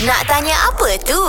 Nak tanya apa tu?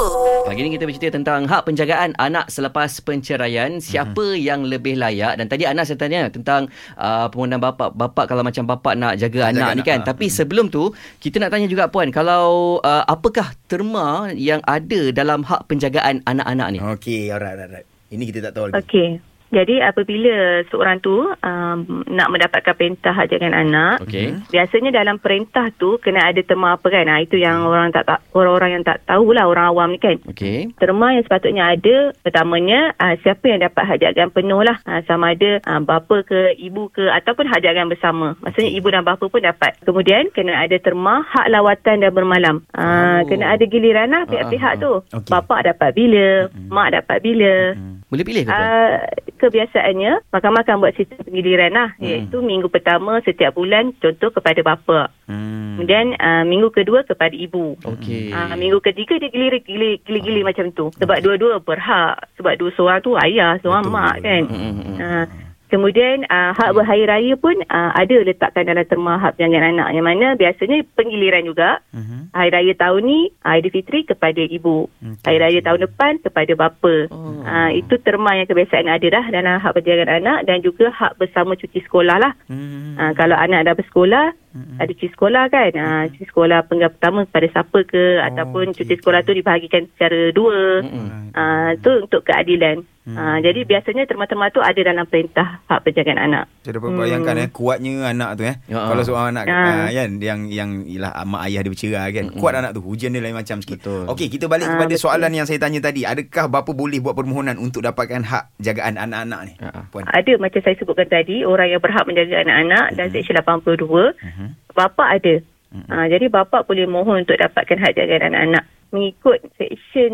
Pagi ni kita bercerita tentang hak penjagaan anak selepas perceraian. Siapa mm-hmm. yang lebih layak? Dan tadi Anas saya tanya tentang uh, permohonan bapak. Bapak kalau macam bapak nak jaga Nak anak jaga ni kan. anak. Tapi sebelum tu, kita nak tanya juga Puan. Kalau uh, apakah terma yang ada dalam hak penjagaan anak-anak ni? Okey, alright, alright, alright. Ini kita tak tahu lagi. Okey. Jadi apabila seorang tu um, nak mendapatkan perintah hak jagaan anak, Okey. biasanya dalam perintah tu kena ada terma apa kan? Ha, itu yang orang tak, tak orang-orang yang tak tahulah orang awam ni kan. Okey. Terma yang sepatutnya ada pertamanya uh, siapa yang dapat hak jagaan penuh lah uh, sama ada uh, bapa ke ibu ke ataupun hak jagaan bersama maksudnya ibu dan bapa pun dapat kemudian kena ada terma hak lawatan dan bermalam uh, Oh. kena ada giliran lah pihak-pihak tu Okey. bapa dapat bila mak dapat bila Boleh pilih ke? Uh, kebiasaannya mahkamah akan buat sistem penggiliran lah Hmm. iaitu minggu pertama setiap bulan contoh kepada bapa Hmm. kemudian uh, minggu kedua kepada ibu Okey. Ah, minggu ketiga dia gilir gilir gilir, gilir macam tu. Sebab dua-dua berhak. Sebab dua seorang tu ayah, seorang Betul. mak kan. Mm, mm, mm. Ah, kemudian ah, hak berhari raya pun ah, ada letakkan dalam terma hak penjagaan anak. Yang mana biasanya penggiliran juga. Mhm. Hari raya tahun ni Aidilfitri kepada ibu. Okey. Hari raya tahun depan kepada bapa. Oh. Ah, itu terma yang kebiasaan ada dah dalam hak penjagaan anak dan juga hak bersama cuti sekolah lah. Hmm. Ah, kalau anak dah bersekolah, Mm-mm. ada cuti sekolah kan. Ah, cuti sekolah penggal pertama kepada siapa ke Oh, ataupun okey, cuti sekolah tu dibahagikan secara dua. Mm-mm. Ah, tu untuk keadilan. Hmm. Ah, jadi biasanya terma-terma tu ada dalam perintah hak penjagaan anak. Saya dapat bayangkan eh kuatnya anak tu eh. Ya. Kalau seorang anak Ah. ah, kan yang yang ialah mak ayah dia bercerai kan. Kuat anak tu. Hujan dia lain macam sikit. Betul. Okey, kita balik Ah, kepada betul. soalan yang saya tanya tadi. Adakah bapa boleh buat permohonan untuk dapatkan hak jagaan anak-anak ni? Ah. Puan. Ada macam saya sebutkan tadi, orang yang berhak menjaga anak-anak dan Seksyen 82, Mhm. bapa ada. Mhm. Ah, jadi bapa boleh mohon untuk dapatkan hak jagaan anak-anak mengikut Seksyen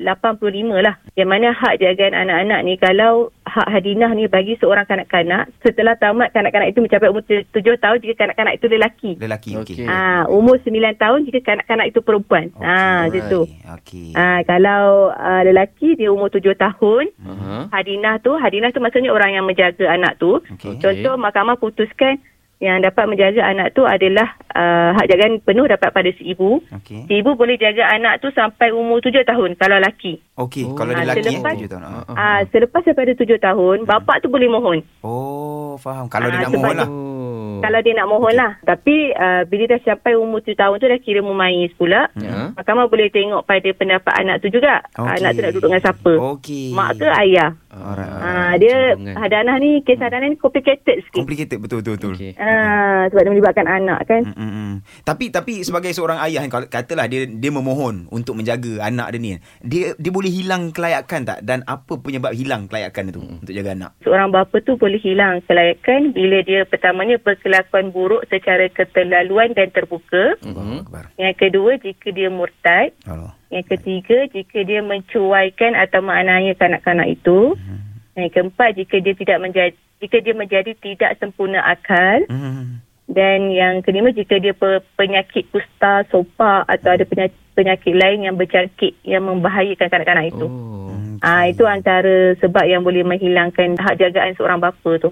85 lah. Yang mana hak jagaan anak-anak ni kalau hak hadinah ni bagi seorang kanak-kanak setelah tamat kanak-kanak itu mencapai umur 7 tahun jika kanak-kanak itu lelaki. Lelaki okey. Okey. Ah, umur 9 tahun jika kanak-kanak itu perempuan. Okey, Ah, macam tu. Okey. Ah, kalau ah, lelaki dia umur 7 tahun, Aha. hadinah tu, hadinah tu maksudnya orang yang menjaga anak tu. Okey. Contoh mahkamah putuskan yang dapat menjaga anak tu adalah uh, hak jagaan penuh dapat pada si ibu. Okey. Si ibu boleh jaga anak tu sampai umur 7 tahun kalau lelaki. Okey, Oh. kalau dia Ah, lelaki eh, selepas- tujuh tahun. Ah. Ah, Ah, selepas daripada 7 tahun, bapa tu boleh mohon. Oh, faham. Kalau dia Ah, nak mohon lah. Oh. Kalau dia nak mohon lah. Tapi uh, bila dah sampai umur 7 tahun tu dah kira memayis pula. Ya. Mahkamah boleh tengok pada pendapat anak tu juga. Okey. Anak tu nak duduk dengan siapa. Okey. Mak ke ayah. Alright, Ah, dia cenderungan. hadanah ni, kes hadanah ni complicated sikit. Complicated betul betul betul. Okey. Ah, sebab dia melibatkan anak kan. Mm, mm, mm. Tapi tapi sebagai seorang ayah kan kalau katalah dia dia memohon untuk menjaga anak dia ni. Dia dia boleh hilang kelayakan tak dan apa penyebab hilang kelayakan itu untuk jaga anak? Seorang bapa tu boleh hilang kelayakan bila dia pertamanya berkelakuan buruk secara keterlaluan dan terbuka. Mhm. Akbar. Yang kedua, jika dia murtad. Allah. Yang ketiga, jika dia mencuaikan atau menganiaya kanak-kanak itu. Yang keempat, jika dia tidak menjadi jika dia menjadi tidak sempurna akal. Mm. Dan yang kelima, jika dia pe- penyakit kusta, sopak atau ada penyakit, penyakit lain yang berjangkit yang membahayakan kanak-kanak itu. Oh. Ah itu antara sebab yang boleh menghilangkan hak jagaan seorang bapa tu.